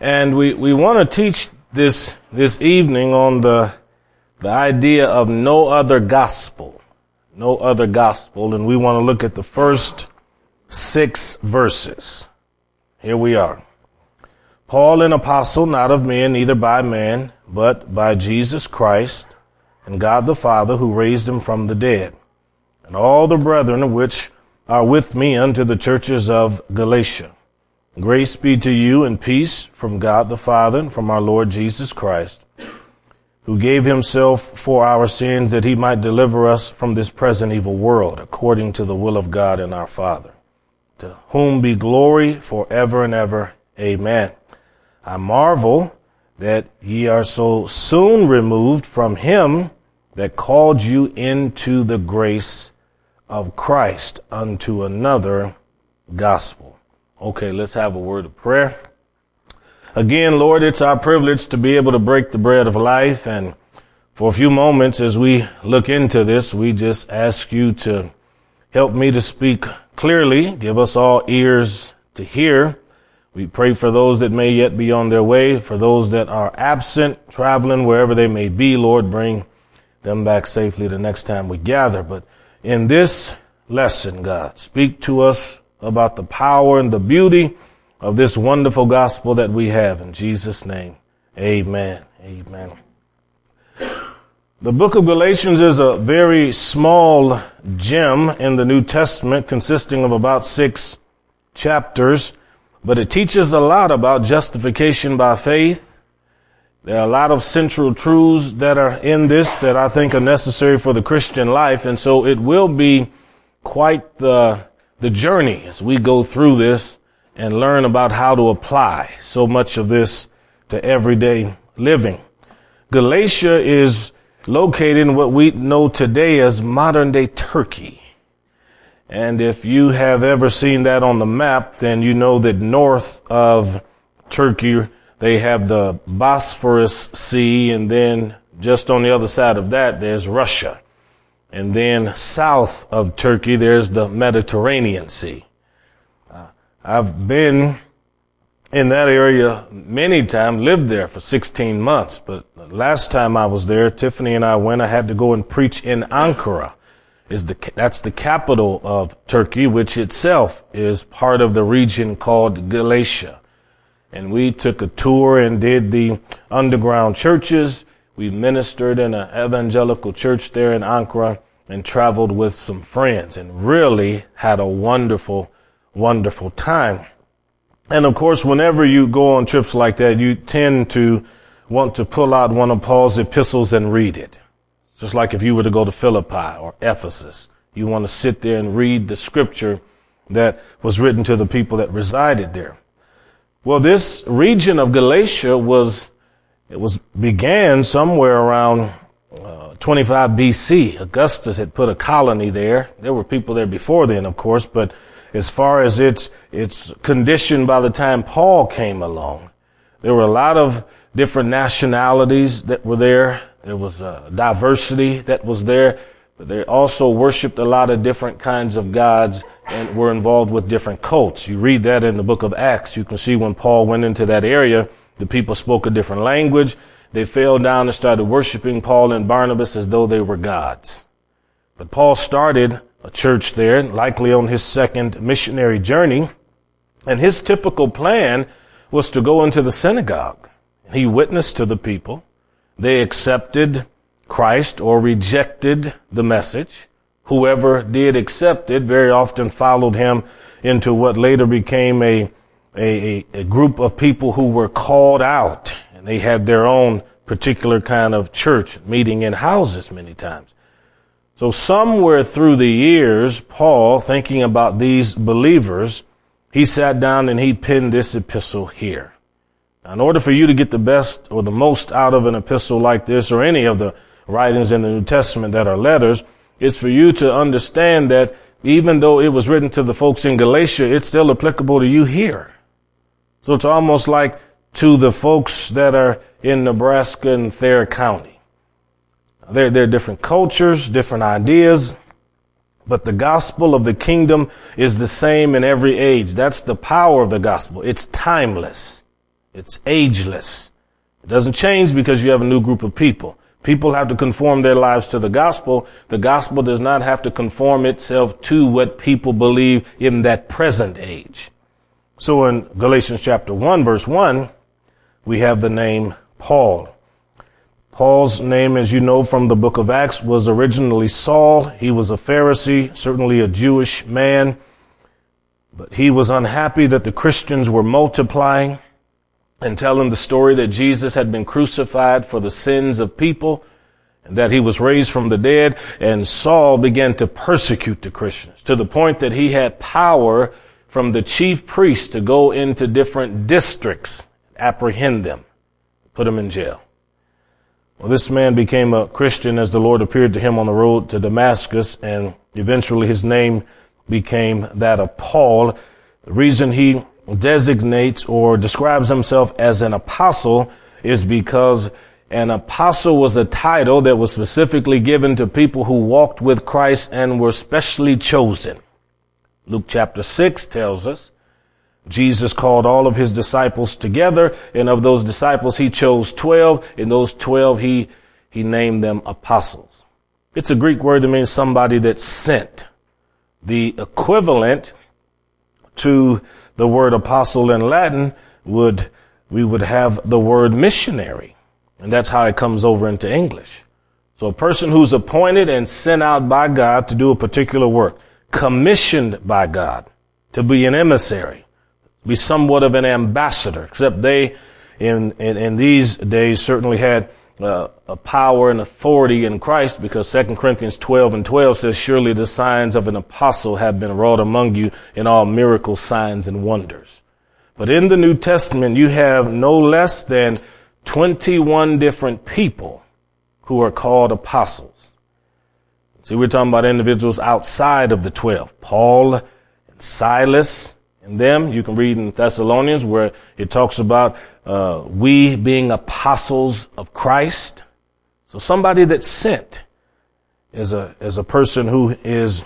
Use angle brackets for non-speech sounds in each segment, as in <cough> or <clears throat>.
And we, we want to teach this, this evening on the, the idea of no other gospel. No other gospel. And we want to look at the first six verses. Here we are. Paul, an apostle, not of men, neither by man, but by Jesus Christ and God the Father who raised him from the dead. And all the brethren which are with me unto the churches of Galatia. Grace be to you and peace from God the Father and from our Lord Jesus Christ, who gave himself for our sins that he might deliver us from this present evil world, according to the will of God and our Father, to whom be glory forever and ever. Amen. I marvel that ye are so soon removed from him that called you into the grace of Christ unto another gospel Okay, let's have a word of prayer. Again, Lord, it's our privilege to be able to break the bread of life. And for a few moments, as we look into this, we just ask you to help me to speak clearly. Give us all ears to hear. We pray for those that may yet be on their way, for those that are absent, traveling wherever they may be. Lord, bring them back safely the next time we gather. But in this lesson, God, speak to us about the power and the beauty of this wonderful gospel that we have. In Jesus' name, amen. Amen. The book of Galatians is a very small gem in the New Testament consisting of about six chapters, but it teaches a lot about justification by faith. There are a lot of central truths that are in this that I think are necessary for the Christian life, and so it will be quite the the journey as we go through this and learn about how to apply so much of this to everyday living. Galatia is located in what we know today as modern day Turkey. And if you have ever seen that on the map, then you know that north of Turkey, they have the Bosphorus Sea, and then just on the other side of that, there's Russia. And then south of Turkey, there's the Mediterranean Sea. Uh, I've been in that area many times, lived there for 16 months, but last time I was there, Tiffany and I went, I had to go and preach in Ankara. Is the, that's the capital of Turkey, which itself is part of the region called Galatia. And we took a tour and did the underground churches. We ministered in an evangelical church there in Ankara and traveled with some friends and really had a wonderful, wonderful time. And of course, whenever you go on trips like that, you tend to want to pull out one of Paul's epistles and read it. Just like if you were to go to Philippi or Ephesus, you want to sit there and read the scripture that was written to the people that resided there. Well, this region of Galatia was, it was began somewhere around uh, 25 BC, Augustus had put a colony there. There were people there before then, of course, but as far as its, its condition by the time Paul came along, there were a lot of different nationalities that were there. There was a diversity that was there, but they also worshiped a lot of different kinds of gods and were involved with different cults. You read that in the book of Acts. You can see when Paul went into that area, the people spoke a different language. They fell down and started worshiping Paul and Barnabas as though they were gods. But Paul started a church there, likely on his second missionary journey. And his typical plan was to go into the synagogue. He witnessed to the people. They accepted Christ or rejected the message. Whoever did accept it very often followed him into what later became a, a, a group of people who were called out and they had their own particular kind of church meeting in houses many times. So somewhere through the years, Paul, thinking about these believers, he sat down and he penned this epistle here. Now, in order for you to get the best or the most out of an epistle like this or any of the writings in the New Testament that are letters, it's for you to understand that even though it was written to the folks in Galatia, it's still applicable to you here. So it's almost like to the folks that are in Nebraska and Thayer County. There, there are different cultures, different ideas, but the gospel of the kingdom is the same in every age. That's the power of the gospel. It's timeless. It's ageless. It doesn't change because you have a new group of people. People have to conform their lives to the gospel. The gospel does not have to conform itself to what people believe in that present age. So in Galatians chapter 1 verse 1, we have the name Paul. Paul's name, as you know from the book of Acts, was originally Saul. He was a Pharisee, certainly a Jewish man, but he was unhappy that the Christians were multiplying and telling the story that Jesus had been crucified for the sins of people and that he was raised from the dead. And Saul began to persecute the Christians to the point that he had power from the chief priests to go into different districts, apprehend them, put them in jail. Well, this man became a Christian as the Lord appeared to him on the road to Damascus, and eventually his name became that of Paul. The reason he designates or describes himself as an apostle is because an apostle was a title that was specifically given to people who walked with Christ and were specially chosen. Luke chapter 6 tells us Jesus called all of his disciples together, and of those disciples he chose 12, and those 12 he, he named them apostles. It's a Greek word that means somebody that's sent. The equivalent to the word apostle in Latin would, we would have the word missionary. And that's how it comes over into English. So a person who's appointed and sent out by God to do a particular work, commissioned by God to be an emissary, be somewhat of an ambassador, except they in, in, in these days certainly had uh, a power and authority in Christ because 2 Corinthians 12 and 12 says, surely the signs of an apostle have been wrought among you in all miracles, signs, and wonders. But in the New Testament, you have no less than 21 different people who are called apostles. See, we're talking about individuals outside of the 12. Paul and Silas and them. You can read in Thessalonians where it talks about uh, we being apostles of Christ. So somebody that's sent is a is a person who is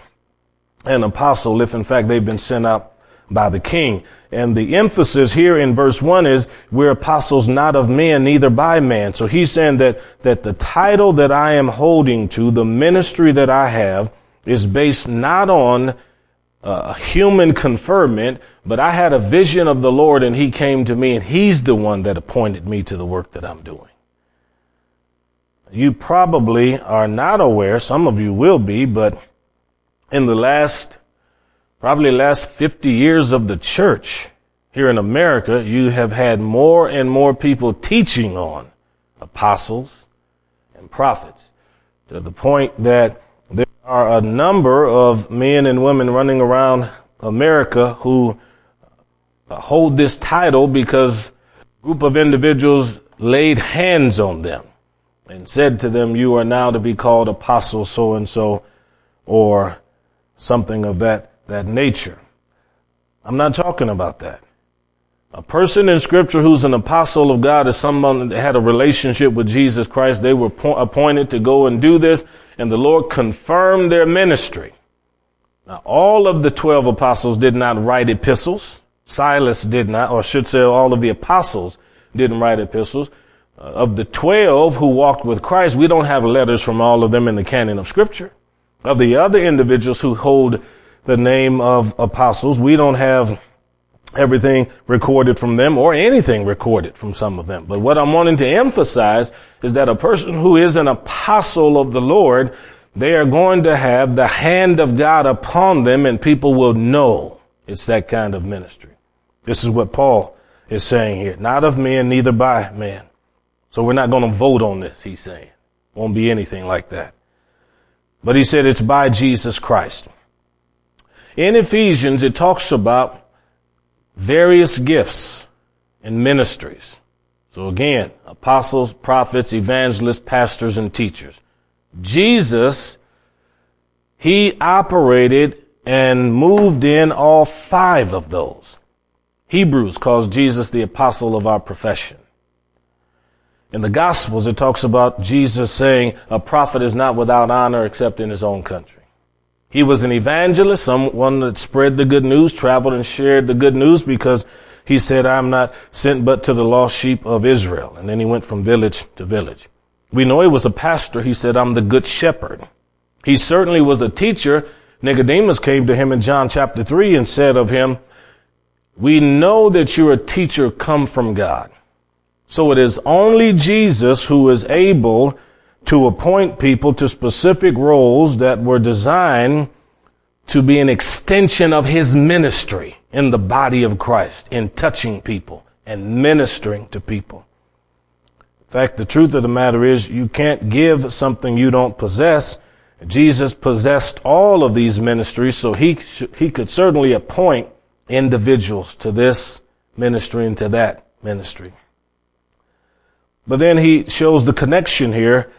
an apostle if in fact they've been sent out by the king. And the emphasis here in verse one is we're apostles not of men, neither by man. So he's saying that, that the title that I am holding to, the ministry that I have is based not on uh, a human conferment, but I had a vision of the Lord and he came to me and he's the one that appointed me to the work that I'm doing. You probably are not aware, some of you will be, but in the last, probably last 50 years of the church here in America, you have had more and more people teaching on apostles and prophets to the point that there are a number of men and women running around America who hold this title because a group of individuals laid hands on them and said to them, you are now to be called apostle so and so or something of that, that nature. I'm not talking about that. A person in scripture who's an apostle of God is someone that had a relationship with Jesus Christ. They were appointed to go and do this and the Lord confirmed their ministry. Now, all of the 12 apostles did not write epistles. Silas did not, or should say all of the apostles didn't write epistles. Uh, of the 12 who walked with Christ, we don't have letters from all of them in the canon of scripture. Of the other individuals who hold the name of apostles, we don't have everything recorded from them or anything recorded from some of them. But what I'm wanting to emphasize is that a person who is an apostle of the Lord, they are going to have the hand of God upon them and people will know it's that kind of ministry. This is what Paul is saying here. Not of men, neither by man. So we're not going to vote on this, he's saying. Won't be anything like that. But he said it's by Jesus Christ. In Ephesians, it talks about various gifts and ministries. So again, apostles, prophets, evangelists, pastors, and teachers. Jesus, he operated and moved in all five of those. Hebrews calls Jesus the apostle of our profession. In the Gospels, it talks about Jesus saying a prophet is not without honor except in his own country. He was an evangelist, someone that spread the good news, traveled and shared the good news because he said, I'm not sent but to the lost sheep of Israel. And then he went from village to village. We know he was a pastor. He said, I'm the good shepherd. He certainly was a teacher. Nicodemus came to him in John chapter three and said of him, we know that you're a teacher come from God. So it is only Jesus who is able to appoint people to specific roles that were designed to be an extension of his ministry in the body of Christ, in touching people and ministering to people. In fact, the truth of the matter is you can't give something you don't possess. Jesus possessed all of these ministries, so he, he could certainly appoint individuals to this ministry and to that ministry. But then he shows the connection here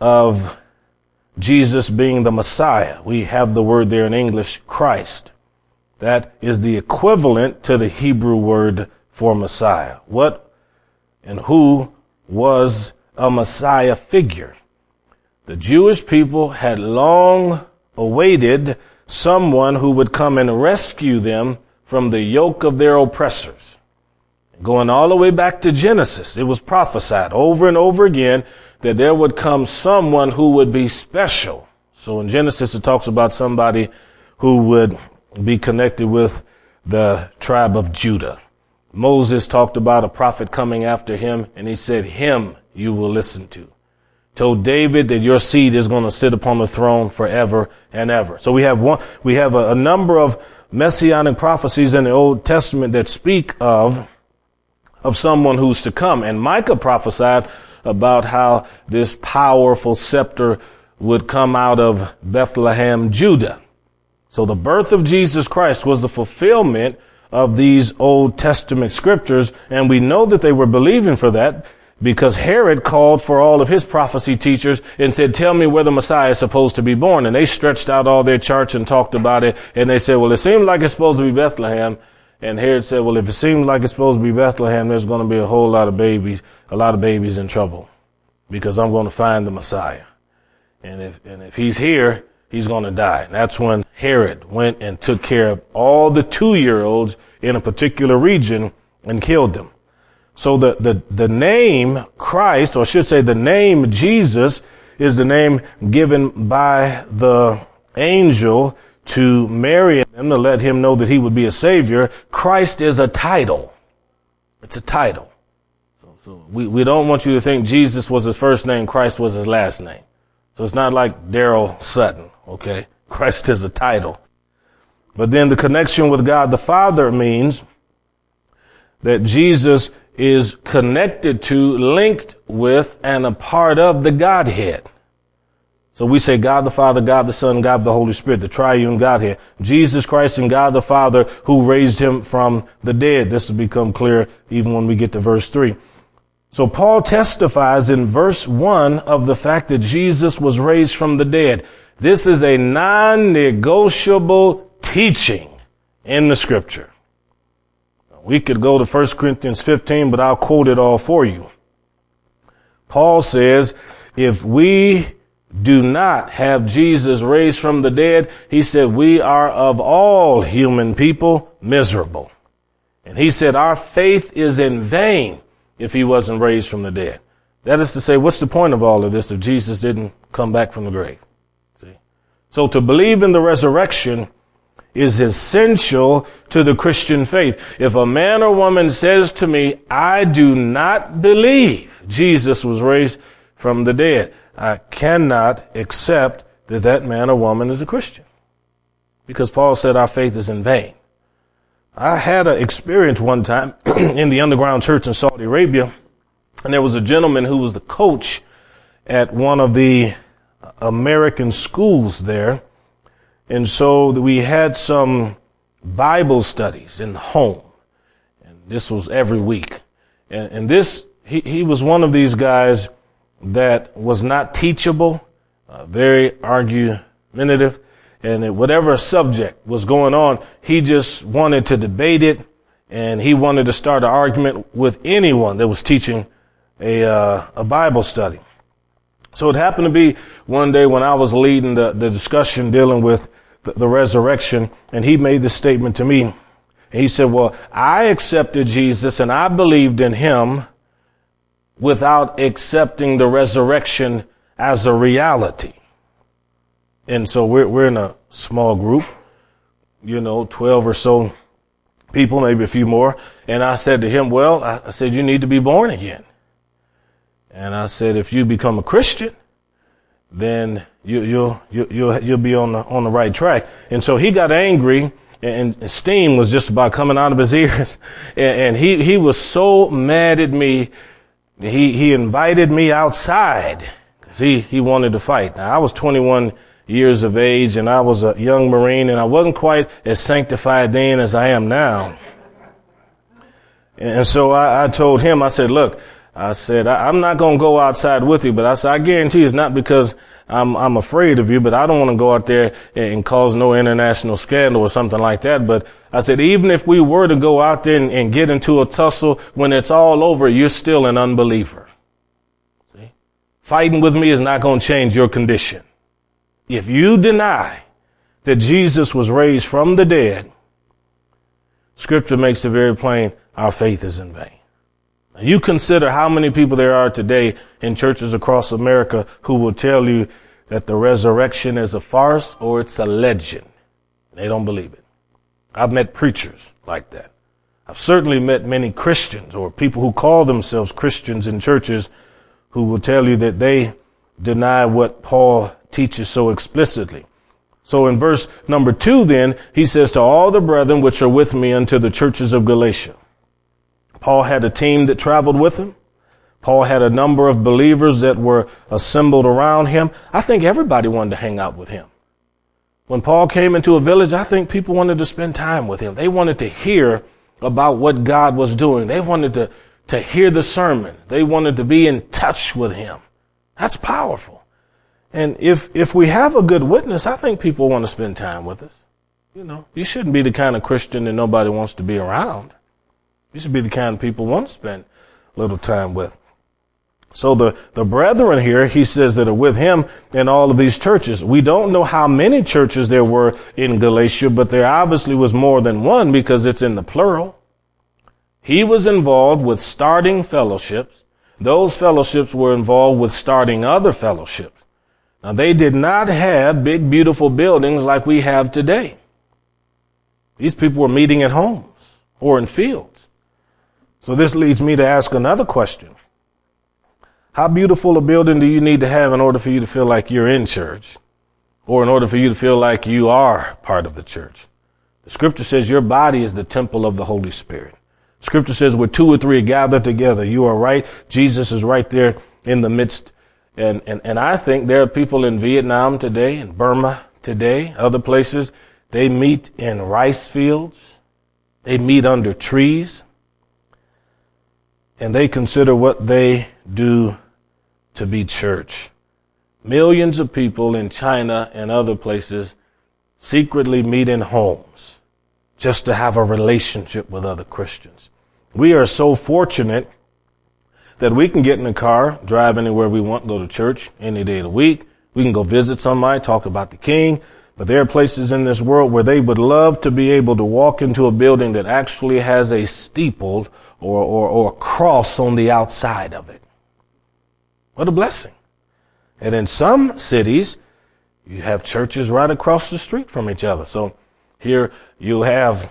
of Jesus being the Messiah. We have the word there in English, Christ. That is the equivalent to the Hebrew word for Messiah. What and who was a Messiah figure? The Jewish people had long awaited someone who would come and rescue them from the yoke of their oppressors. Going all the way back to Genesis, it was prophesied over and over again that there would come someone who would be special. So in Genesis, it talks about somebody who would be connected with the tribe of Judah. Moses talked about a prophet coming after him, and he said, him you will listen to. Told David that your seed is going to sit upon the throne forever and ever. So we have one, we have a, a number of messianic prophecies in the Old Testament that speak of, of someone who's to come. And Micah prophesied about how this powerful scepter would come out of Bethlehem, Judah. So the birth of Jesus Christ was the fulfillment of these Old Testament scriptures, and we know that they were believing for that because Herod called for all of his prophecy teachers and said, tell me where the Messiah is supposed to be born. And they stretched out all their charts and talked about it. And they said, well, it seems like it's supposed to be Bethlehem. And Herod said, well, if it seems like it's supposed to be Bethlehem, there's going to be a whole lot of babies, a lot of babies in trouble because I'm going to find the Messiah. And if, and if he's here, he's going to die. And that's when Herod went and took care of all the two year olds in a particular region and killed them. So the, the, the name Christ, or I should say the name Jesus is the name given by the angel to Mary and to let him know that he would be a savior. Christ is a title. It's a title. So, so we, we don't want you to think Jesus was his first name, Christ was his last name. So it's not like Daryl Sutton, okay? <laughs> Christ is a title. But then the connection with God the Father means that Jesus is connected to, linked with, and a part of the Godhead. So we say God the Father, God the Son, God the Holy Spirit, the triune Godhead. Jesus Christ and God the Father who raised him from the dead. This has become clear even when we get to verse three. So Paul testifies in verse one of the fact that Jesus was raised from the dead. This is a non-negotiable teaching in the scripture. We could go to 1 Corinthians 15, but I'll quote it all for you. Paul says, if we do not have Jesus raised from the dead, he said, we are of all human people miserable. And he said, our faith is in vain if he wasn't raised from the dead. That is to say, what's the point of all of this if Jesus didn't come back from the grave? See? So to believe in the resurrection is essential to the Christian faith. If a man or woman says to me, I do not believe Jesus was raised from the dead, I cannot accept that that man or woman is a Christian. Because Paul said our faith is in vain. I had an experience one time <clears throat> in the underground church in Saudi Arabia, and there was a gentleman who was the coach at one of the American schools there. And so we had some Bible studies in the home. And this was every week. And, and this, he, he was one of these guys that was not teachable, uh, very argumentative, and whatever subject was going on, he just wanted to debate it, and he wanted to start an argument with anyone that was teaching a, uh, a Bible study. So it happened to be one day when I was leading the, the discussion dealing with the, the resurrection, and he made this statement to me. he said, well, I accepted Jesus and I believed in him without accepting the resurrection as a reality. And so we're, we're in a small group, you know, 12 or so people, maybe a few more. And I said to him, well, I said, you need to be born again. And I said, if you become a Christian, then you, you'll, will you'll, you'll be on the, on the right track. And so he got angry and steam was just about coming out of his <laughs> ears. And, and he, he was so mad at me. He, he invited me outside because he, he wanted to fight. Now I was 21 years of age and I was a young Marine and I wasn't quite as sanctified then as I am now. And so I, I told him, I said, look, I said, I, am not going to go outside with you, but I said, I guarantee it's not because I'm, I'm afraid of you, but I don't want to go out there and, cause no international scandal or something like that. But I said, even if we were to go out there and, and get into a tussle, when it's all over, you're still an unbeliever. See? Fighting with me is not going to change your condition. If you deny that Jesus was raised from the dead, scripture makes it very plain, our faith is in vain. You consider how many people there are today in churches across America who will tell you that the resurrection is a farce or it's a legend. They don't believe it. I've met preachers like that. I've certainly met many Christians or people who call themselves Christians in churches who will tell you that they deny what Paul teaches so explicitly. So in verse number two, then, he says to all the brethren which are with me unto the churches of Galatia. Paul had a team that traveled with him. Paul had a number of believers that were assembled around him. I think everybody wanted to hang out with him. When Paul came into a village, I think people wanted to spend time with him. They wanted to hear about what God was doing. They wanted to, to hear the sermon. They wanted to be in touch with him. That's powerful. And if, if we have a good witness, I think people want to spend time with us. You know, you shouldn't be the kind of Christian that nobody wants to be around. You should be the kind of people want to spend a little time with. So the, the brethren here, he says that are with him in all of these churches. We don't know how many churches there were in Galatia, but there obviously was more than one because it's in the plural. He was involved with starting fellowships. Those fellowships were involved with starting other fellowships. Now they did not have big, beautiful buildings like we have today. These people were meeting at homes or in fields. So this leads me to ask another question. How beautiful a building do you need to have in order for you to feel like you're in church? Or in order for you to feel like you are part of the church? The scripture says your body is the temple of the Holy Spirit. Scripture says where two or three are gathered together, you are right. Jesus is right there in the midst. And, and, and I think there are people in Vietnam today, in Burma today, other places, they meet in rice fields. They meet under trees and they consider what they do to be church. Millions of people in China and other places secretly meet in homes just to have a relationship with other Christians. We are so fortunate that we can get in a car, drive anywhere we want, go to church any day of the week. We can go visit somebody, talk about the king. But there are places in this world where they would love to be able to walk into a building that actually has a steeple or, or, or a cross on the outside of it. What a blessing. And in some cities, you have churches right across the street from each other. So here you have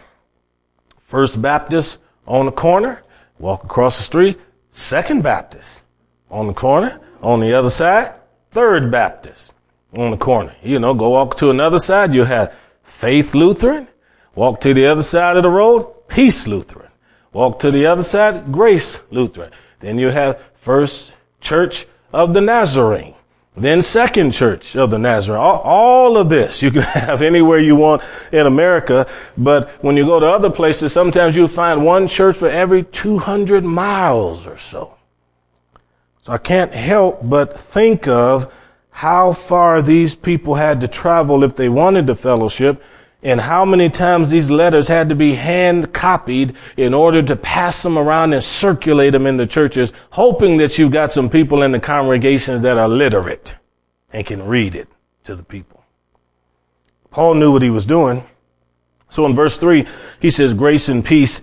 First Baptist on the corner, walk across the street, Second Baptist on the corner, on the other side, Third Baptist on the corner. You know, go walk to another side, you have Faith Lutheran, walk to the other side of the road, Peace Lutheran. Walk to the other side, Grace Lutheran. Then you have First Church of the Nazarene. Then Second Church of the Nazarene. All, all, of this you can <laughs> have anywhere you want in America. But when you go to other places, sometimes you'll find one church for every 200 miles or so. So I can't help but think of how far these people had to travel if they wanted to fellowship and how many times these letters had to be hand copied in order to pass them around and circulate them in the churches, hoping that you've got some people in the congregations that are literate and can read it to the people. Paul knew what he was doing. So in verse three, he says, grace and peace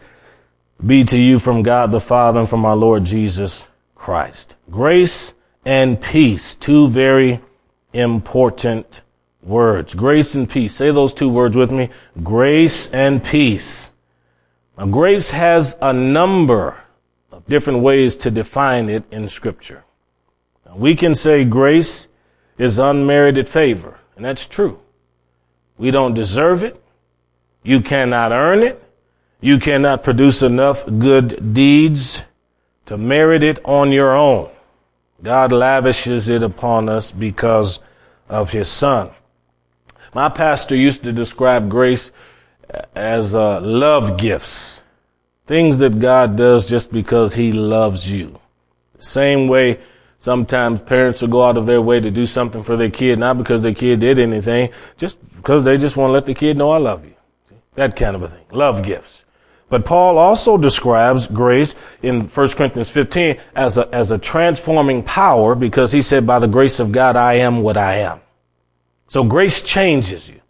be to you from God the Father and from our Lord Jesus Christ. Grace and peace, two very important words. Grace and peace. Say those two words with me. Grace and peace. Now, grace has a number of different ways to define it in scripture. Now, we can say grace is unmerited favor, and that's true. We don't deserve it. You cannot earn it. You cannot produce enough good deeds to merit it on your own. God lavishes it upon us because of his son. My pastor used to describe grace as uh, love gifts, things that God does just because he loves you. Same way sometimes parents will go out of their way to do something for their kid, not because their kid did anything, just because they just want to let the kid know I love you. That kind of a thing. Love gifts. But Paul also describes grace in 1 Corinthians 15 as a, as a transforming power because he said, by the grace of God, I am what I am. So grace changes you.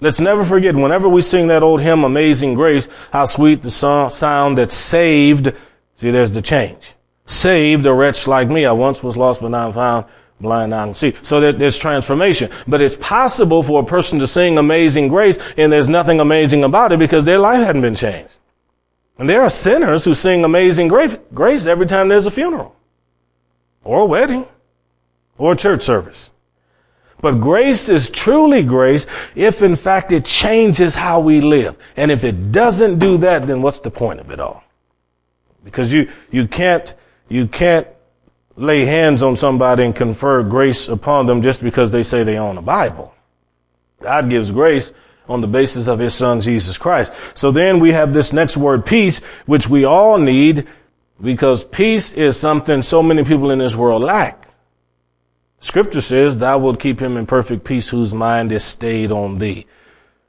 Let's never forget, whenever we sing that old hymn, Amazing Grace, how sweet the sound that saved, see, there's the change. Saved a wretch like me. I once was lost, but now I'm found blind now I can see. So there, there's transformation. But it's possible for a person to sing Amazing Grace and there's nothing amazing about it because their life hadn't been changed. And there are sinners who sing Amazing Grace, grace every time there's a funeral or a wedding or a church service. But grace is truly grace if in fact it changes how we live. And if it doesn't do that, then what's the point of it all? Because you, you can't, you can't lay hands on somebody and confer grace upon them just because they say they own a Bible. God gives grace on the basis of his son, Jesus Christ. So then we have this next word, peace, which we all need because peace is something so many people in this world lack. Scripture says, thou wilt keep him in perfect peace whose mind is stayed on thee.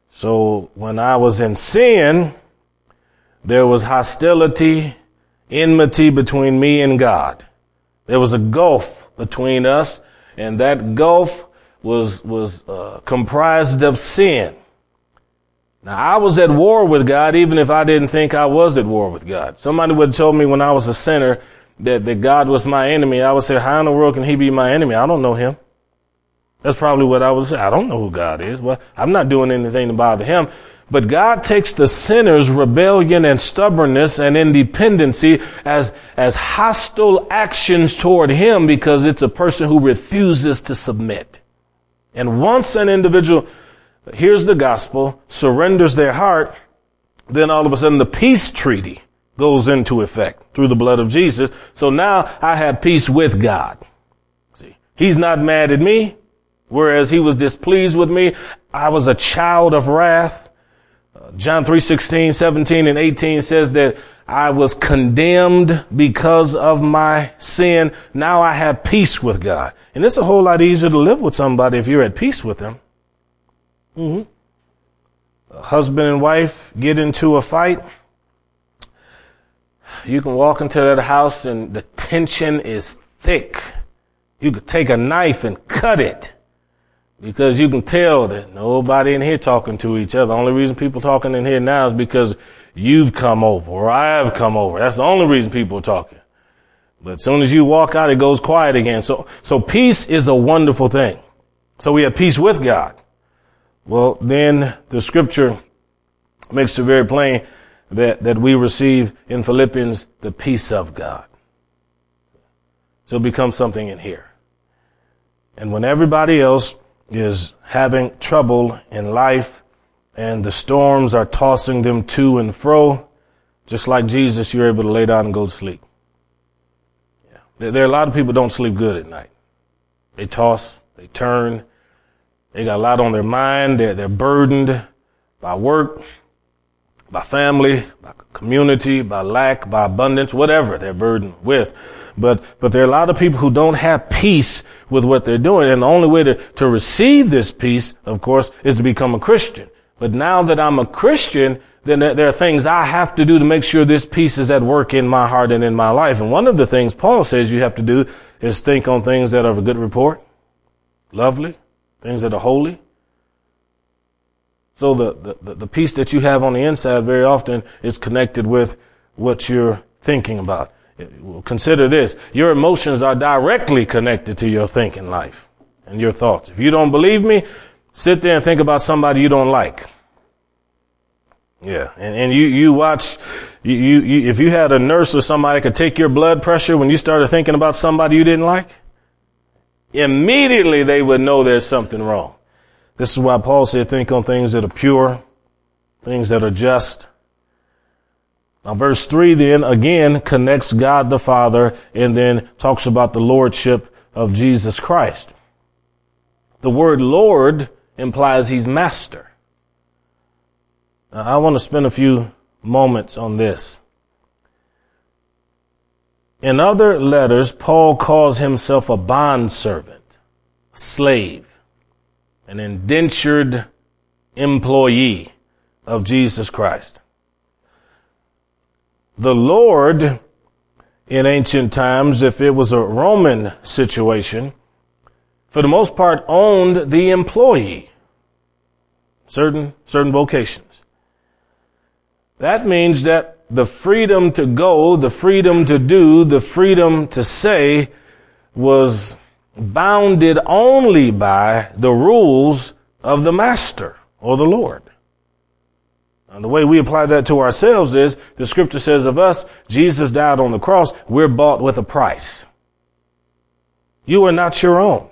So when I was in sin, there was hostility, enmity between me and God. There was a gulf between us, and that gulf was, was uh, comprised of sin. Now, I was at war with God even if I didn't think I was at war with God. Somebody would have told me when I was a sinner that, that God was my enemy, I would say, how in the world can he be my enemy? I don't know him. That's probably what I would say. I don't know who God is. Well, I'm not doing anything to bother him. But God takes the sinner's rebellion and stubbornness and independency as, as hostile actions toward him because it's a person who refuses to submit. And once an individual hears the gospel, surrenders their heart, then all of a sudden the peace treaty goes into effect through the blood of Jesus. So now I have peace with God. See, he's not mad at me, whereas he was displeased with me. I was a child of wrath. Uh, John 3, 16, 17, and 18 says that I was condemned because of my sin. Now I have peace with God. And it's a whole lot easier to live with somebody if you're at peace with them. Mm-hmm. Husband and wife get into a fight you can walk into that house and the tension is thick. You could take a knife and cut it because you can tell that nobody in here talking to each other. The only reason people talking in here now is because you've come over or I've come over. That's the only reason people are talking. But as soon as you walk out, it goes quiet again. So, so peace is a wonderful thing. So we have peace with God. Well, then the scripture makes it very plain that, that we receive in Philippians the peace of God. So it becomes something in here. And when everybody else is having trouble in life and the storms are tossing them to and fro, just like Jesus, you're able to lay down and go to sleep. Yeah. There, are a lot of people don't sleep good at night. They toss, they turn, they got a lot on their mind, they're, they're burdened by work, by family, by community, by lack, by abundance, whatever they're burdened with. But, but there are a lot of people who don't have peace with what they're doing. And the only way to, to receive this peace, of course, is to become a Christian. But now that I'm a Christian, then there are things I have to do to make sure this peace is at work in my heart and in my life. And one of the things Paul says you have to do is think on things that are of a good report, lovely, things that are holy, So the, the, the peace that you have on the inside very often is connected with what you're thinking about. Consider this. Your emotions are directly connected to your thinking life and your thoughts. If you don't believe me, sit there and think about somebody you don't like. Yeah. And, and you, you watch, you, you, you, if you had a nurse or somebody could take your blood pressure when you started thinking about somebody you didn't like, immediately they would know there's something wrong. This is why Paul said, think on things that are pure, things that are just. Now verse three then again connects God the Father and then talks about the Lordship of Jesus Christ. The word Lord implies he's master. Now, I want to spend a few moments on this. In other letters, Paul calls himself a bondservant, slave, an indentured employee of Jesus Christ. The Lord in ancient times, if it was a Roman situation, for the most part owned the employee. Certain, certain vocations. That means that the freedom to go, the freedom to do, the freedom to say was bounded only by the rules of the master or the Lord. And the way we apply that to ourselves is the scripture says of us, Jesus died on the cross. We're bought with a price. You are not your own.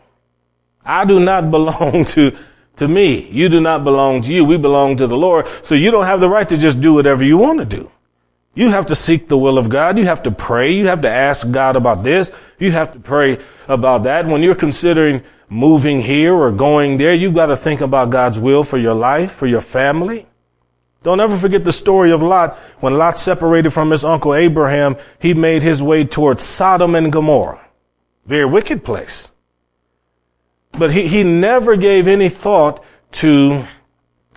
I do not <laughs> belong to, to me. You do not belong to you. We belong to the Lord. So you don't have the right to just do whatever you want to do. You have to seek the will of God. You have to pray. You have to ask God about this. You have to pray about that. When you're considering moving here or going there, you've got to think about God's will for your life, for your family. Don't ever forget the story of Lot. When Lot separated from his uncle Abraham, he made his way towards Sodom and Gomorrah. Very wicked place. But he, he never gave any thought to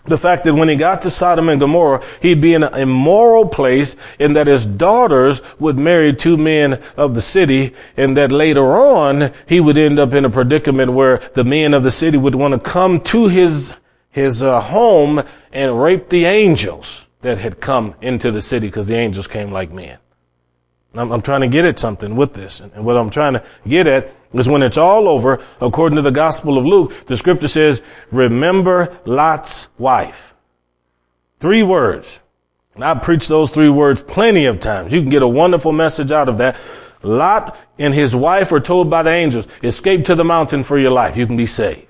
the fact that when he got to Sodom and Gomorrah, he'd be in an immoral place and that his daughters would marry two men of the city and that later on he would end up in a predicament where the men of the city would want to come to his, his uh, home and rape the angels that had come into the city because the angels came like men. I'm, I'm, trying to get at something with this. And what I'm trying to get at is when it's all over, according to the Gospel of Luke, the scripture says, remember Lot's wife. Three words. And I've preached those three words plenty of times. You can get a wonderful message out of that. Lot and his wife are told by the angels, escape to the mountain for your life. You can be saved.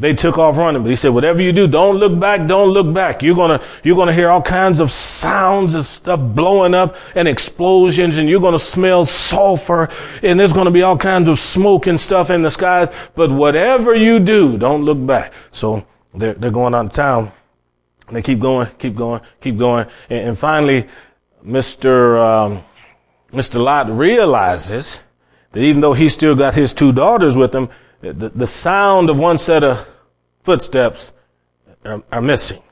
They took off running, but he said, whatever you do, don't look back, don't look back. You're gonna, you're gonna hear all kinds of sounds and stuff blowing up and explosions and you're gonna smell sulfur and there's gonna be all kinds of smoke and stuff in the skies. But whatever you do, don't look back. So they're, they're going out of town and they keep going, keep going, keep going. And, and finally, Mr. Um, Mr. Lot realizes that even though he still got his two daughters with him, the, the sound of one set of footsteps are, are missing.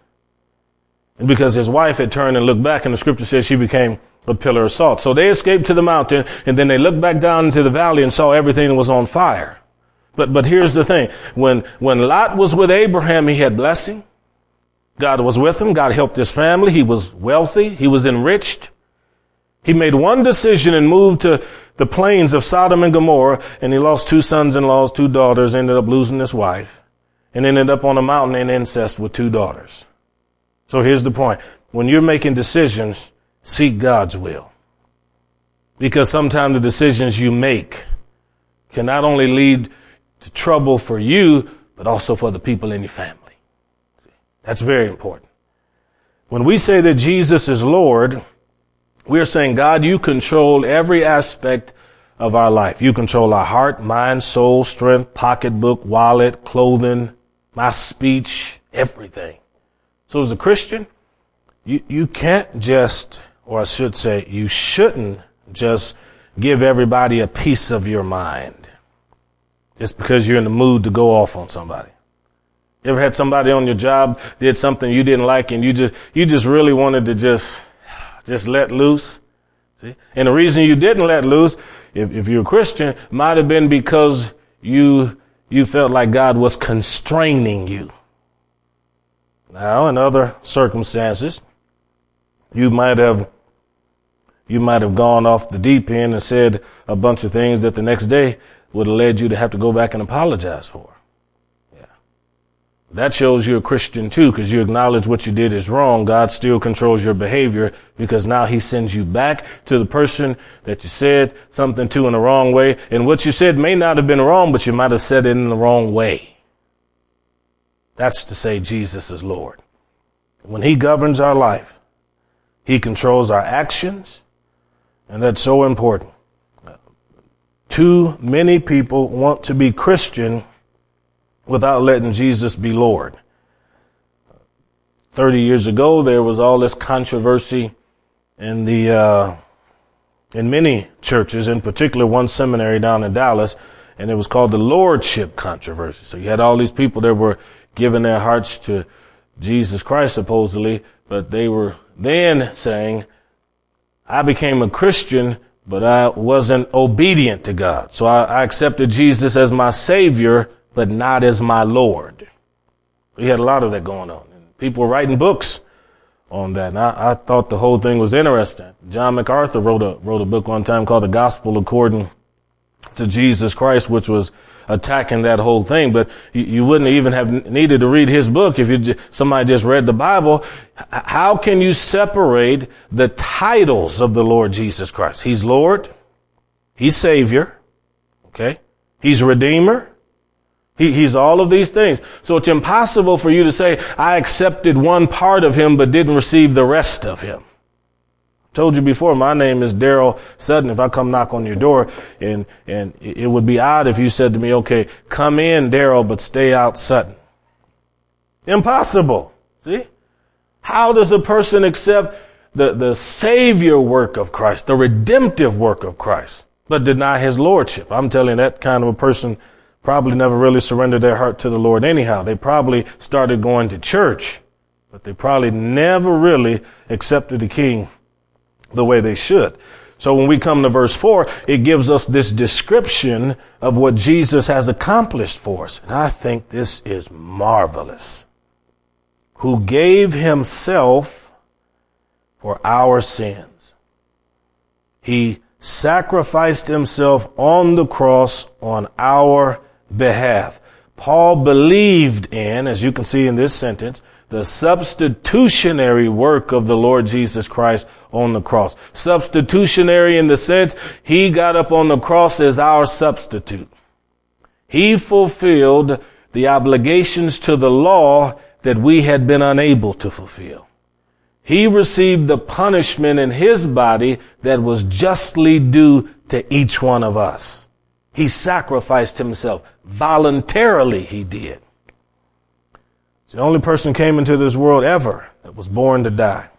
And because his wife had turned and looked back, and the scripture says she became a pillar of salt. So they escaped to the mountain, and then they looked back down into the valley and saw everything was on fire. But, but here's the thing. When, when Lot was with Abraham, he had blessing. God was with him. God helped his family. He was wealthy. He was enriched. He made one decision and moved to the plains of Sodom and Gomorrah, and he lost two sons-in-laws, two daughters, ended up losing his wife, and ended up on a mountain in incest with two daughters. So here's the point. When you're making decisions, seek God's will. Because sometimes the decisions you make can not only lead to trouble for you, but also for the people in your family. That's very important. When we say that Jesus is Lord, we are saying, God, you control every aspect of our life. You control our heart, mind, soul, strength, pocketbook, wallet, clothing, my speech, everything. So as a Christian, you, you can't just, or I should say, you shouldn't just give everybody a piece of your mind just because you're in the mood to go off on somebody. You ever had somebody on your job did something you didn't like and you just, you just really wanted to just just let loose. See? And the reason you didn't let loose, if, if you're a Christian, might have been because you, you felt like God was constraining you. Now, in other circumstances, you might have you might have gone off the deep end and said a bunch of things that the next day would have led you to have to go back and apologize for. That shows you're a Christian too, because you acknowledge what you did is wrong. God still controls your behavior because now he sends you back to the person that you said something to in the wrong way. And what you said may not have been wrong, but you might have said it in the wrong way. That's to say Jesus is Lord. When he governs our life, he controls our actions, and that's so important. Too many people want to be Christian without letting Jesus be Lord. 30 years ago, there was all this controversy in the, uh, in many churches, in particular one seminary down in Dallas, and it was called the Lordship controversy. So you had all these people that were giving their hearts to Jesus Christ, supposedly, but they were then saying, I became a Christian, but I wasn't obedient to God. So I, I accepted Jesus as my Savior, but not as my Lord. We had a lot of that going on. And people were writing books on that. And I, I thought the whole thing was interesting. John MacArthur wrote a, wrote a book one time called The Gospel According to Jesus Christ, which was attacking that whole thing, but you, you wouldn't even have needed to read his book if you somebody just read the Bible. How can you separate the titles of the Lord Jesus Christ? He's Lord. He's Savior. Okay. He's Redeemer. He, he's all of these things. So it's impossible for you to say, I accepted one part of him, but didn't receive the rest of him. Told you before, my name is Daryl Sutton. If I come knock on your door, and and it would be odd if you said to me, "Okay, come in, Daryl, but stay out, Sutton." Impossible. See, how does a person accept the the Savior work of Christ, the redemptive work of Christ, but deny His lordship? I'm telling that kind of a person probably never really surrendered their heart to the Lord. Anyhow, they probably started going to church, but they probably never really accepted the King the way they should. So when we come to verse four, it gives us this description of what Jesus has accomplished for us. And I think this is marvelous. Who gave himself for our sins. He sacrificed himself on the cross on our behalf. Paul believed in, as you can see in this sentence, the substitutionary work of the Lord Jesus Christ on the cross. Substitutionary in the sense he got up on the cross as our substitute. He fulfilled the obligations to the law that we had been unable to fulfill. He received the punishment in his body that was justly due to each one of us. He sacrificed himself. Voluntarily he did. It's The only person came into this world ever that was born to die.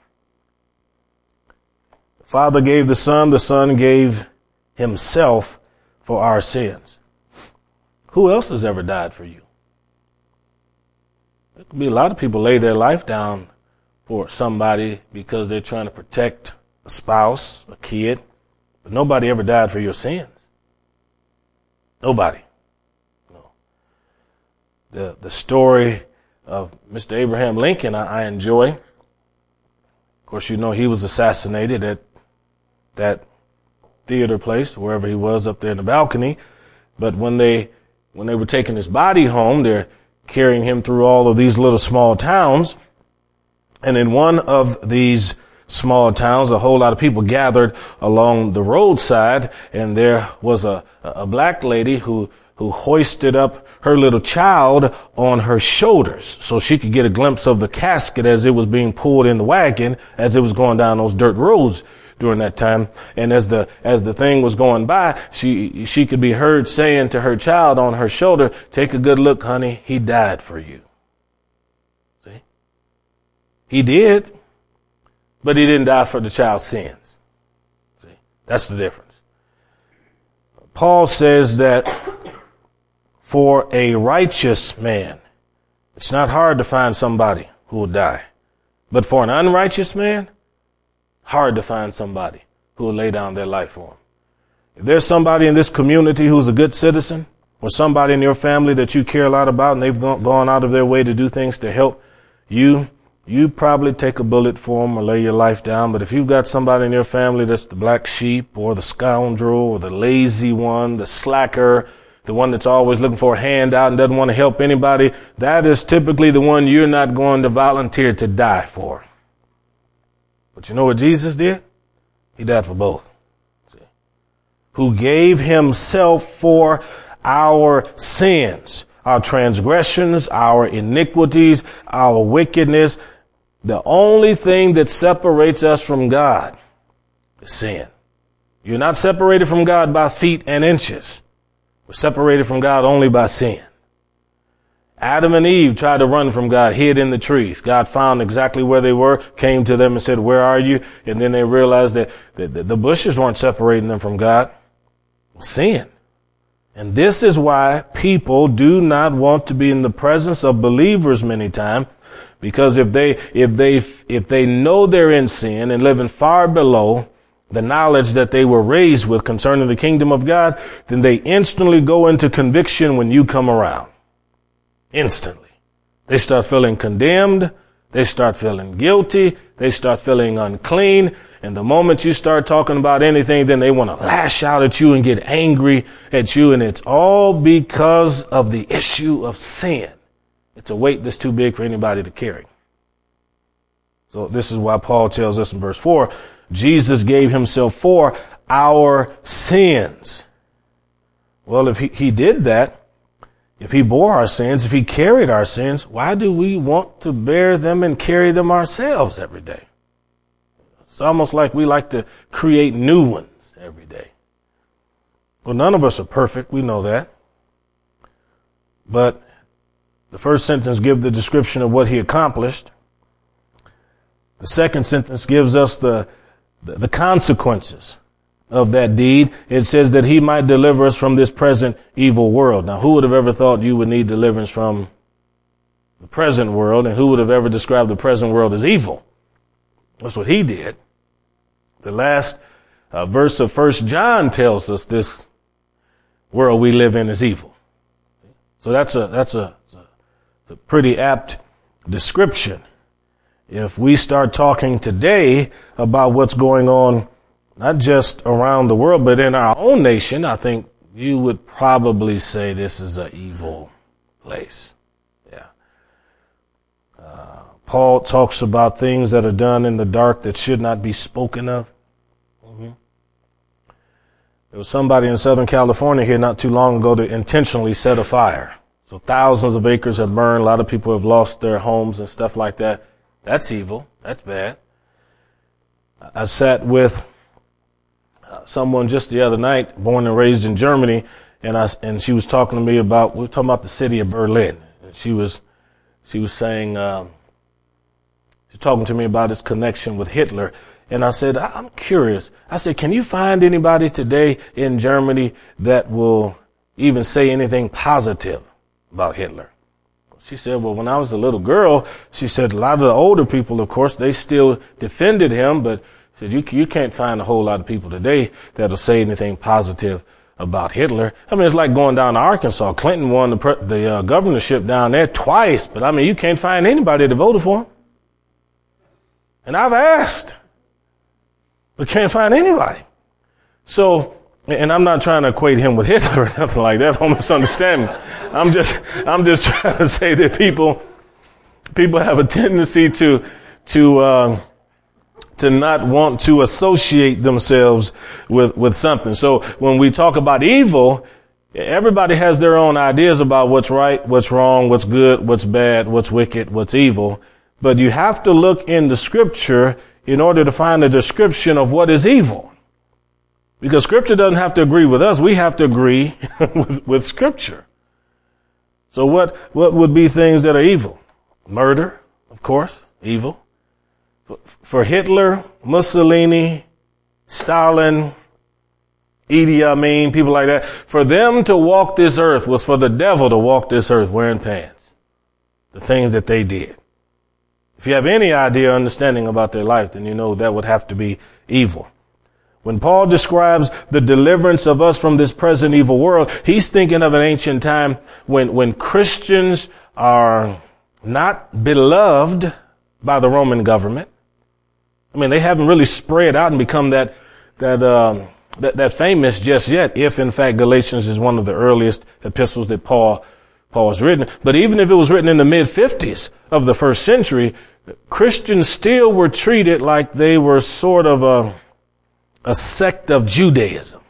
The Father gave the Son, the Son gave himself for our sins. Who else has ever died for you? There could be a lot of people lay their life down for somebody because they're trying to protect a spouse, a kid, but nobody ever died for your sins. Nobody. The, the story of Mr. Abraham Lincoln I, I enjoy. Of course, you know he was assassinated at that theater place, wherever he was up there in the balcony. But when they, when they were taking his body home, they're carrying him through all of these little small towns. And in one of these small towns, a whole lot of people gathered along the roadside, and there was a, a black lady who who hoisted up her little child on her shoulders so she could get a glimpse of the casket as it was being pulled in the wagon as it was going down those dirt roads during that time. And as the, as the thing was going by, she, she could be heard saying to her child on her shoulder, take a good look, honey. He died for you. See? He did, but he didn't die for the child's sins. See? That's the difference. Paul says that for a righteous man. It's not hard to find somebody who will die. But for an unrighteous man, hard to find somebody who will lay down their life for him. If there's somebody in this community who's a good citizen, or somebody in your family that you care a lot about and they've gone out of their way to do things to help you, you probably take a bullet for them or lay your life down. But if you've got somebody in your family that's the black sheep or the scoundrel or the lazy one, the slacker, the one that's always looking for a handout and doesn't want to help anybody, that is typically the one you're not going to volunteer to die for. But you know what Jesus did? He died for both. See? Who gave himself for our sins, our transgressions, our iniquities, our wickedness. The only thing that separates us from God is sin. You're not separated from God by feet and inches. We're separated from God only by sin. Adam and Eve tried to run from God, hid in the trees. God found exactly where they were, came to them and said, where are you? And then they realized that, the bushes weren't separating them from God. Sin. And this is why people do not want to be in the presence of believers many times. Because if they, if they, if they know they're in sin and living far below the knowledge that they were raised with concerning the kingdom of God, then they instantly go into conviction when you come around. Instantly. They start feeling condemned. They start feeling guilty. They start feeling unclean. And the moment you start talking about anything, then they want to lash out at you and get angry at you. And it's all because of the issue of sin. It's a weight that's too big for anybody to carry. So this is why Paul tells us in verse four, Jesus gave himself for our sins. Well, if he, he did that, if he bore our sins, if he carried our sins, why do we want to bear them and carry them ourselves every day? It's almost like we like to create new ones every day. Well, none of us are perfect. We know that. But the first sentence gives the description of what he accomplished. The second sentence gives us the, the, consequences of that deed, it says that he might deliver us from this present evil world. Now, who would have ever thought you would need deliverance from the present world, and who would have ever described the present world as evil? That's what he did. The last uh, verse of First John tells us this world we live in is evil. So that's a that's a, a pretty apt description. If we start talking today about what's going on not just around the world, but in our own nation, I think you would probably say this is an evil place. Yeah. Uh, Paul talks about things that are done in the dark that should not be spoken of. Mm-hmm. There was somebody in Southern California here not too long ago to intentionally set a fire. So thousands of acres have burned. A lot of people have lost their homes and stuff like that. That's evil. That's bad. I sat with someone just the other night, born and raised in Germany, and I and she was talking to me about we were talking about the city of Berlin. And she was she was saying um, she was talking to me about his connection with Hitler. And I said, I'm curious. I said, can you find anybody today in Germany that will even say anything positive about Hitler? She said, well, when I was a little girl, she said, a lot of the older people, of course, they still defended him, but said, you, you can't find a whole lot of people today that'll say anything positive about Hitler. I mean, it's like going down to Arkansas. Clinton won the, the uh, governorship down there twice, but I mean, you can't find anybody that voted for him. And I've asked, but can't find anybody. So, and I'm not trying to equate him with Hitler or <laughs> nothing like that. Don't misunderstand me. I'm just, I'm just <laughs> trying to say that people, people have a tendency to, to, uh, to not want to associate themselves with, with something. So when we talk about evil, everybody has their own ideas about what's right, what's wrong, what's good, what's bad, what's wicked, what's evil. But you have to look in the scripture in order to find a description of what is evil. Because scripture doesn't have to agree with us. We have to agree <laughs> with, with scripture. So what, what would be things that are evil? Murder, of course, evil for Hitler, Mussolini, Stalin, Idi Amin, people like that, for them to walk this earth was for the devil to walk this earth wearing pants. The things that they did. If you have any idea or understanding about their life, then you know that would have to be evil. When Paul describes the deliverance of us from this present evil world, he's thinking of an ancient time when, when Christians are not beloved by the Roman government. I mean, they haven't really spread out and become that, that, um, that, that famous just yet, if in fact Galatians is one of the earliest epistles that Paul, Paul has written. But even if it was written in the mid 50s of the first century, Christians still were treated like they were sort of a, a sect of Judaism.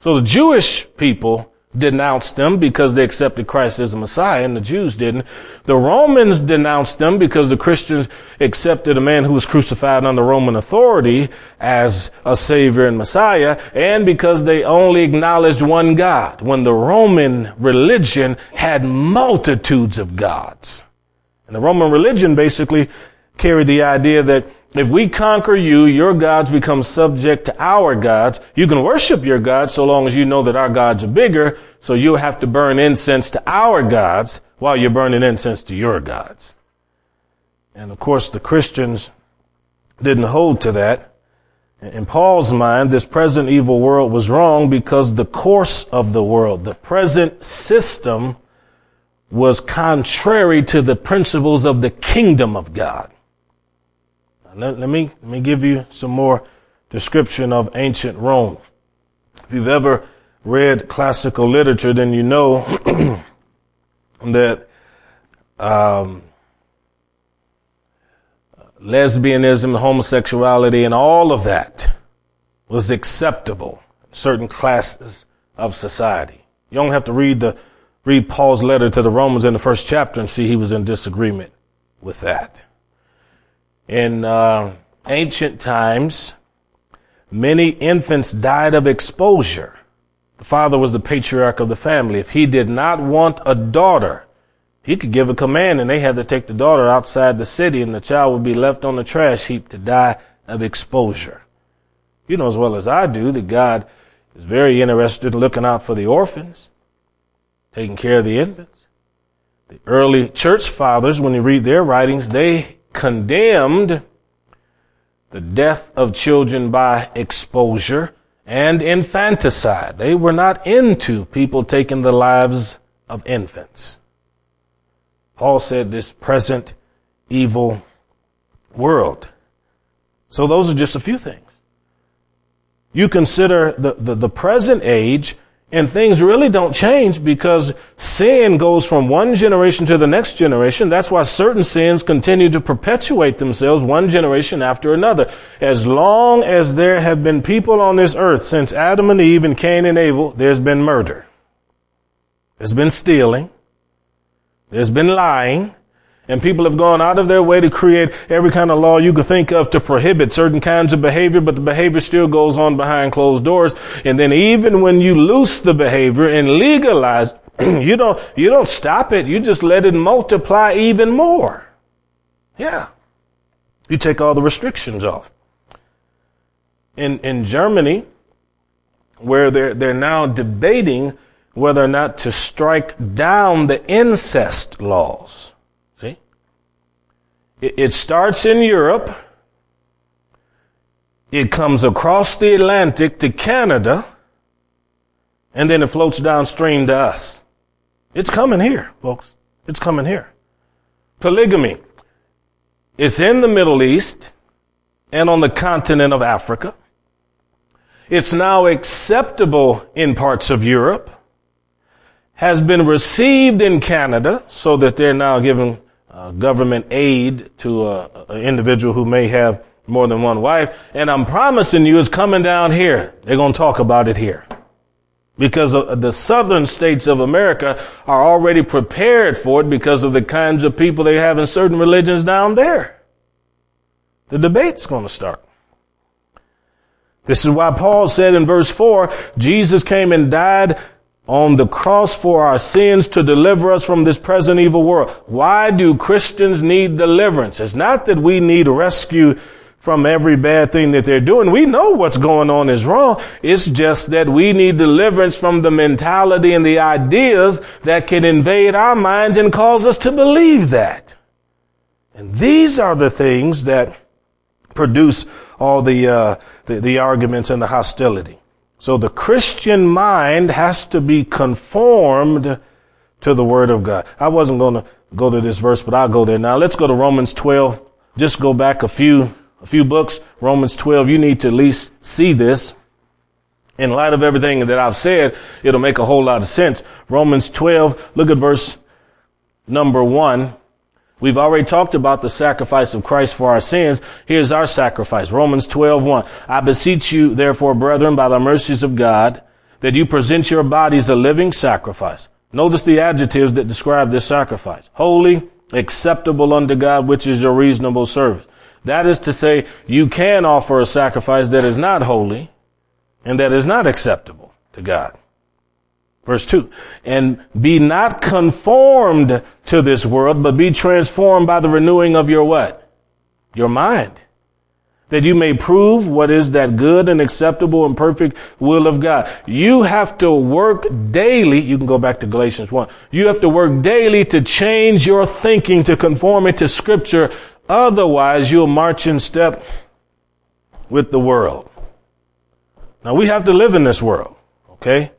So the Jewish people denounced them because they accepted Christ as a Messiah and the Jews didn't. The Romans denounced them because the Christians accepted a man who was crucified under Roman authority as a Savior and Messiah and because they only acknowledged one God when the Roman religion had multitudes of gods. And the Roman religion basically carried the idea that if we conquer you, your gods become subject to our gods. You can worship your gods so long as you know that our gods are bigger. So you'll have to burn incense to our gods while you're burning incense to your gods. And of course, the Christians didn't hold to that. In Paul's mind, this present evil world was wrong because the course of the world, the present system was contrary to the principles of the kingdom of God. Let, let, me, let me give you some more description of ancient Rome. If you've ever read classical literature, then you know <clears throat> that um, lesbianism, homosexuality, and all of that was acceptable in certain classes of society. You don't have to read the read Paul's letter to the Romans in the first chapter and see he was in disagreement with that. In uh, ancient times, many infants died of exposure. The father was the patriarch of the family. If he did not want a daughter, he could give a command and they had to take the daughter outside the city and the child would be left on the trash heap to die of exposure. You know as well as I do that God is very interested in looking out for the orphans, taking care of the infants. The early church fathers, when you read their writings, they condemned the death of children by exposure and infanticide. They were not into people taking the lives of infants. Paul said this present evil world. So those are just a few things. You consider the, the, the present age and things really don't change because sin goes from one generation to the next generation. That's why certain sins continue to perpetuate themselves one generation after another. As long as there have been people on this earth since Adam and Eve and Cain and Abel, there's been murder. There's been stealing. There's been lying. And people have gone out of their way to create every kind of law you could think of to prohibit certain kinds of behavior, but the behavior still goes on behind closed doors. And then even when you loose the behavior and legalize, <clears throat> you don't, you don't stop it. You just let it multiply even more. Yeah. You take all the restrictions off. In, in Germany, where they're, they're now debating whether or not to strike down the incest laws. It starts in Europe. It comes across the Atlantic to Canada. And then it floats downstream to us. It's coming here, folks. It's coming here. Polygamy. It's in the Middle East and on the continent of Africa. It's now acceptable in parts of Europe, has been received in Canada so that they're now giving uh, government aid to an individual who may have more than one wife. And I'm promising you it's coming down here. They're going to talk about it here. Because the southern states of America are already prepared for it because of the kinds of people they have in certain religions down there. The debate's going to start. This is why Paul said in verse 4, Jesus came and died on the cross for our sins to deliver us from this present evil world. Why do Christians need deliverance? It's not that we need rescue from every bad thing that they're doing. We know what's going on is wrong. It's just that we need deliverance from the mentality and the ideas that can invade our minds and cause us to believe that. And these are the things that produce all the, uh, the, the arguments and the hostility. So the Christian mind has to be conformed to the Word of God. I wasn't going to go to this verse, but I'll go there now. Let's go to Romans 12. Just go back a few, a few books. Romans 12. You need to at least see this. In light of everything that I've said, it'll make a whole lot of sense. Romans 12. Look at verse number one. We've already talked about the sacrifice of Christ for our sins. Here's our sacrifice. Romans 12, 1. I beseech you, therefore, brethren, by the mercies of God, that you present your bodies a living sacrifice. Notice the adjectives that describe this sacrifice. Holy, acceptable unto God, which is your reasonable service. That is to say, you can offer a sacrifice that is not holy and that is not acceptable to God. Verse 2. And be not conformed to this world, but be transformed by the renewing of your what? Your mind. That you may prove what is that good and acceptable and perfect will of God. You have to work daily. You can go back to Galatians 1. You have to work daily to change your thinking to conform it to scripture. Otherwise, you'll march in step with the world. Now we have to live in this world. Okay.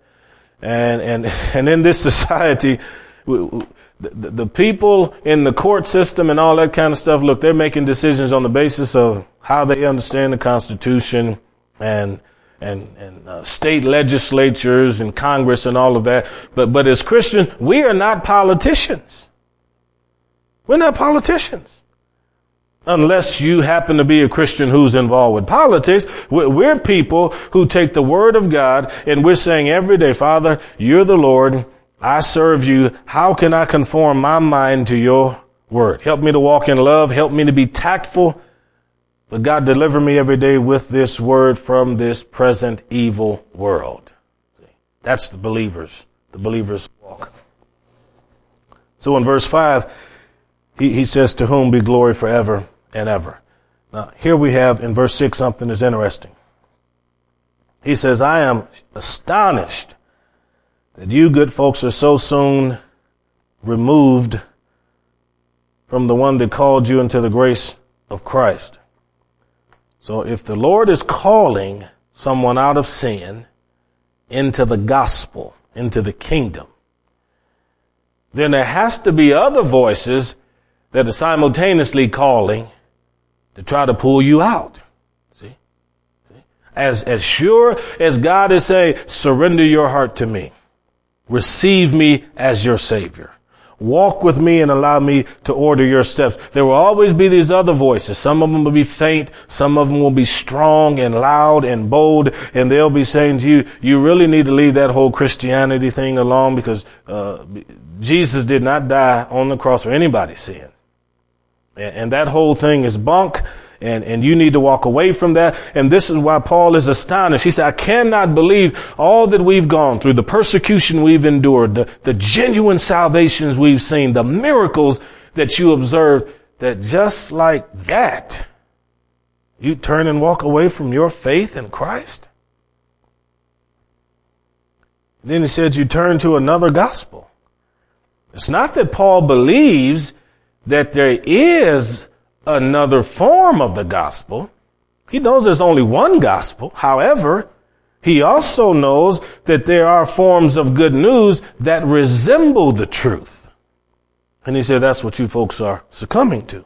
And, and, <laughs> and in this society, <laughs> the, the people in the court system and all that kind of stuff, look, they're making decisions on the basis of how they understand the Constitution and, and, and uh, state legislatures and Congress and all of that. But, but as Christians, we are not politicians. We're not politicians unless you happen to be a Christian who's involved with politics. We're people who take the word of God and we're saying every day, Father, you're the Lord. I serve you. How can I conform my mind to your word? Help me to walk in love. Help me to be tactful. But God, deliver me every day with this word from this present evil world. That's the believers, the believers walk. So in verse five, he, he says, to whom be glory forever and ever. Now, here we have in verse 6 something that's interesting. He says, I am astonished that you good folks are so soon removed from the one that called you into the grace of Christ. So if the Lord is calling someone out of sin into the gospel, into the kingdom, then there has to be other voices that are simultaneously calling to try to pull you out. See? As, as sure as God is saying, surrender your heart to me. Receive me as your savior. Walk with me and allow me to order your steps. There will always be these other voices. Some of them will be faint. Some of them will be strong and loud and bold. And they'll be saying to you, you really need to leave that whole Christianity thing alone because, uh, Jesus did not die on the cross for anybody's sin. And that whole thing is bunk. And, and you need to walk away from that. And this is why Paul is astonished. He said, I cannot believe all that we've gone through, the persecution we've endured, the, the genuine salvations we've seen, the miracles that you observed, that just like that, you turn and walk away from your faith in Christ. Then he said, you turn to another gospel. It's not that Paul believes that there is another form of the gospel. He knows there's only one gospel. However, he also knows that there are forms of good news that resemble the truth. And he said, that's what you folks are succumbing to.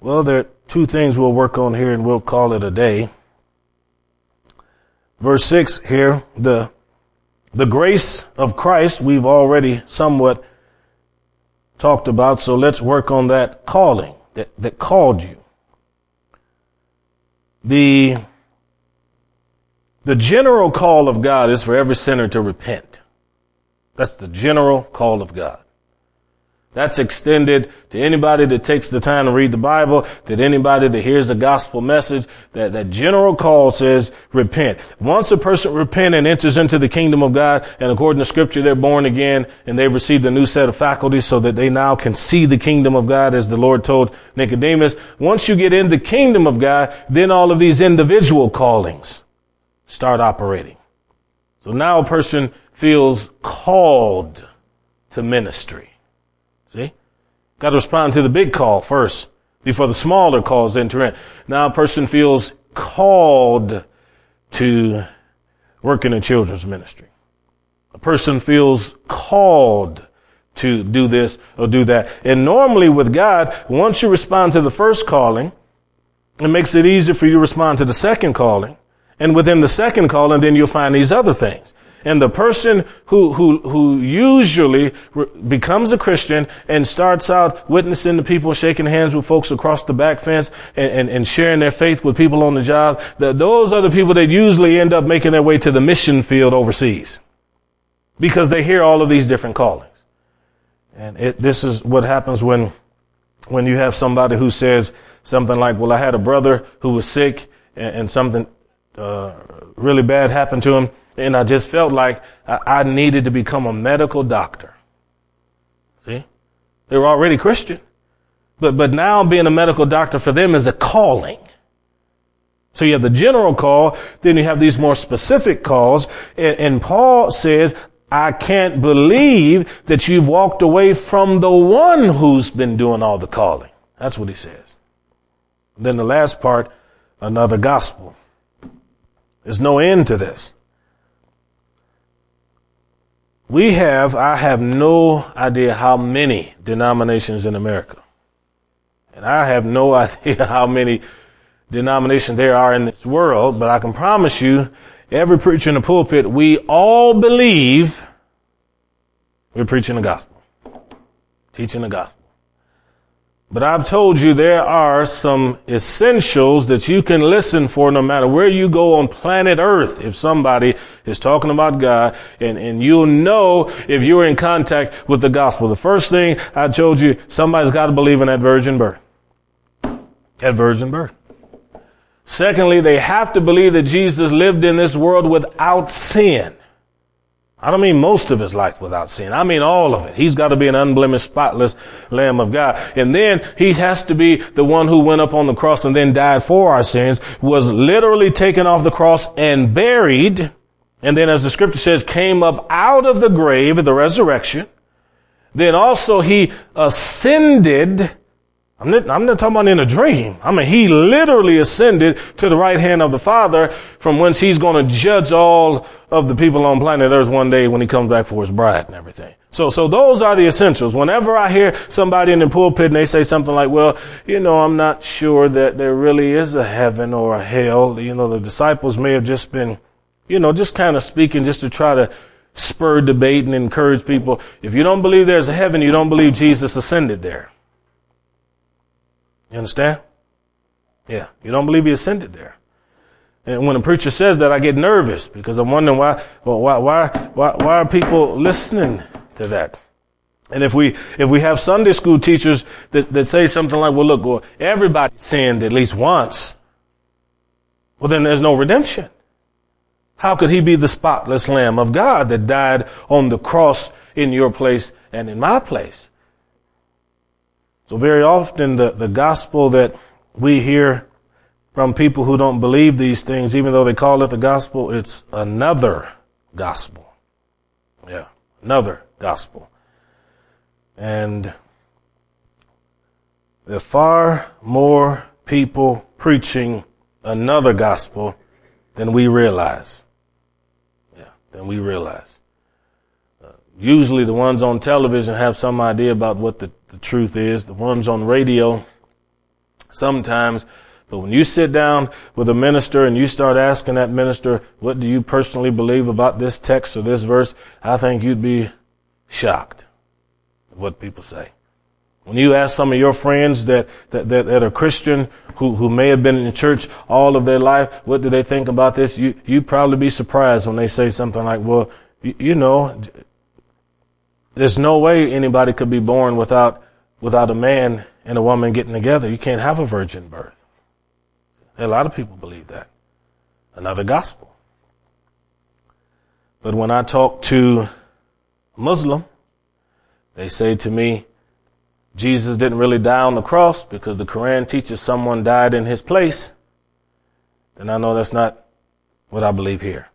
Well, there are two things we'll work on here and we'll call it a day. Verse six here, the, the grace of Christ, we've already somewhat talked about, so let's work on that calling that, that called you. The, the general call of God is for every sinner to repent. That's the general call of God. That's extended to anybody that takes the time to read the Bible, that anybody that hears the gospel message, that, that general call says repent. Once a person repents and enters into the kingdom of God, and according to scripture, they're born again and they've received a new set of faculties so that they now can see the kingdom of God as the Lord told Nicodemus. Once you get in the kingdom of God, then all of these individual callings start operating. So now a person feels called to ministry. See? Got to respond to the big call first before the smaller calls enter in. Now a person feels called to work in a children's ministry. A person feels called to do this or do that. And normally with God, once you respond to the first calling, it makes it easier for you to respond to the second calling. And within the second calling, then you'll find these other things. And the person who, who, who usually re- becomes a Christian and starts out witnessing to people, shaking hands with folks across the back fence and, and, and sharing their faith with people on the job, the, those are the people that usually end up making their way to the mission field overseas because they hear all of these different callings. And it, this is what happens when, when you have somebody who says something like, well, I had a brother who was sick and, and something, uh, really bad happened to him and I just felt like I needed to become a medical doctor. See? They were already Christian. But, but now being a medical doctor for them is a calling. So you have the general call, then you have these more specific calls, and, and Paul says, I can't believe that you've walked away from the one who's been doing all the calling. That's what he says. Then the last part, another gospel. There's no end to this. We have, I have no idea how many denominations in America. And I have no <laughs> idea how many denominations there are in this world, but I can promise you, every preacher in the pulpit, we all believe we're preaching the gospel, teaching the gospel. But I've told you there are some essentials that you can listen for no matter where you go on planet earth. If somebody is talking about God and, and you'll know if you're in contact with the gospel. The first thing I told you, somebody's got to believe in that virgin birth. That virgin birth. Secondly, they have to believe that Jesus lived in this world without sin. I don't mean most of his life without sin. I mean all of it. He's got to be an unblemished, spotless Lamb of God. And then he has to be the one who went up on the cross and then died for our sins, was literally taken off the cross and buried. And then as the scripture says, came up out of the grave, at the resurrection. Then also he ascended I'm not, I'm not talking about in a dream. I mean, he literally ascended to the right hand of the Father from whence he's going to judge all of the people on planet Earth one day when he comes back for his bride and everything. So, so those are the essentials. Whenever I hear somebody in the pulpit and they say something like, well, you know, I'm not sure that there really is a heaven or a hell. You know, the disciples may have just been, you know, just kind of speaking just to try to spur debate and encourage people. If you don't believe there's a heaven, you don't believe Jesus ascended there. You understand? Yeah. You don't believe he ascended there. And when a preacher says that, I get nervous because I'm wondering why, well, why, why, why, why are people listening to that? And if we, if we have Sunday school teachers that, that say something like, well, look, well, everybody sinned at least once. Well, then there's no redemption. How could he be the spotless lamb of God that died on the cross in your place and in my place? So very often the, the gospel that we hear from people who don't believe these things, even though they call it the gospel, it's another gospel. Yeah, another gospel. And there are far more people preaching another gospel than we realize. Yeah, than we realize. Usually the ones on television have some idea about what the the truth is. The ones on radio, sometimes, but when you sit down with a minister and you start asking that minister, what do you personally believe about this text or this verse? I think you'd be shocked at what people say. When you ask some of your friends that, that, that, that are Christian, who, who may have been in church all of their life, what do they think about this? You, you'd probably be surprised when they say something like, well, you, you know, there's no way anybody could be born without, without a man and a woman getting together. You can't have a virgin birth. A lot of people believe that. Another gospel. But when I talk to Muslim, they say to me, Jesus didn't really die on the cross because the Quran teaches someone died in his place. Then I know that's not what I believe here.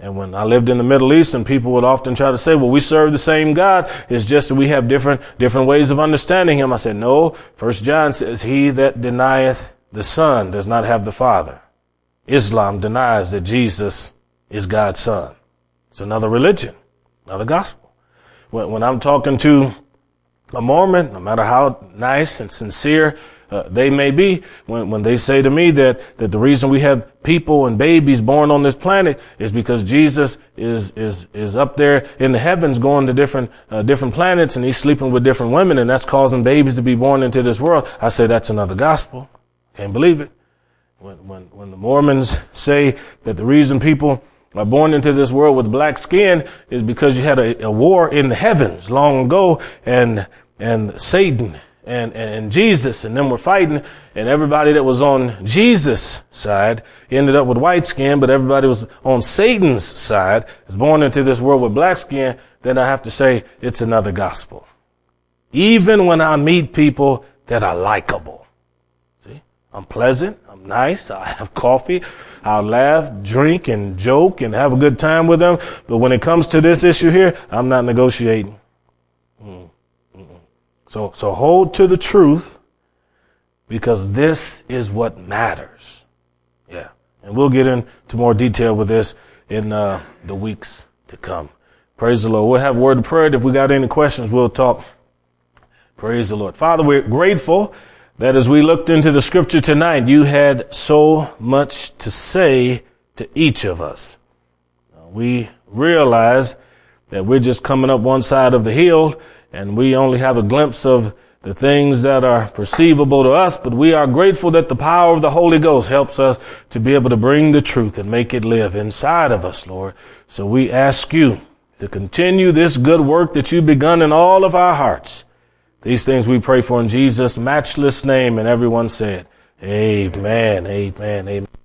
And when I lived in the Middle East and people would often try to say, well, we serve the same God. It's just that we have different, different ways of understanding him. I said, no. First John says, he that denieth the son does not have the father. Islam denies that Jesus is God's son. It's another religion, another gospel. when, when I'm talking to a Mormon, no matter how nice and sincere uh, they may be, when, when they say to me that, that the reason we have people and babies born on this planet is because Jesus is, is, is up there in the heavens going to different, uh, different planets and he's sleeping with different women and that's causing babies to be born into this world. I say that's another gospel. Can't believe it. When, when, when the Mormons say that the reason people are born into this world with black skin is because you had a, a war in the heavens long ago and, and Satan and, and Jesus and them were fighting and everybody that was on Jesus' side ended up with white skin, but everybody was on Satan's side is born into this world with black skin, then I have to say it's another gospel. Even when I meet people that are likable. See, I'm pleasant. I'm nice. I have coffee. I'll laugh, drink and joke and have a good time with them. But when it comes to this issue here, I'm not negotiating. Hmm. So, so hold to the truth because this is what matters. Yeah. And we'll get into more detail with this in uh, the weeks to come. Praise the Lord. We'll have word of prayer. If we got any questions, we'll talk. Praise the Lord. Father, we're grateful that as we looked into the scripture tonight, you had so much to say to each of us. We realize that we're just coming up one side of the hill and we only have a glimpse of the things that are perceivable to us, but we are grateful that the power of the Holy Ghost helps us to be able to bring the truth and make it live inside of us, Lord. So we ask you to continue this good work that you've begun in all of our hearts. These things we pray for in Jesus' matchless name. And everyone said, Amen, amen, amen.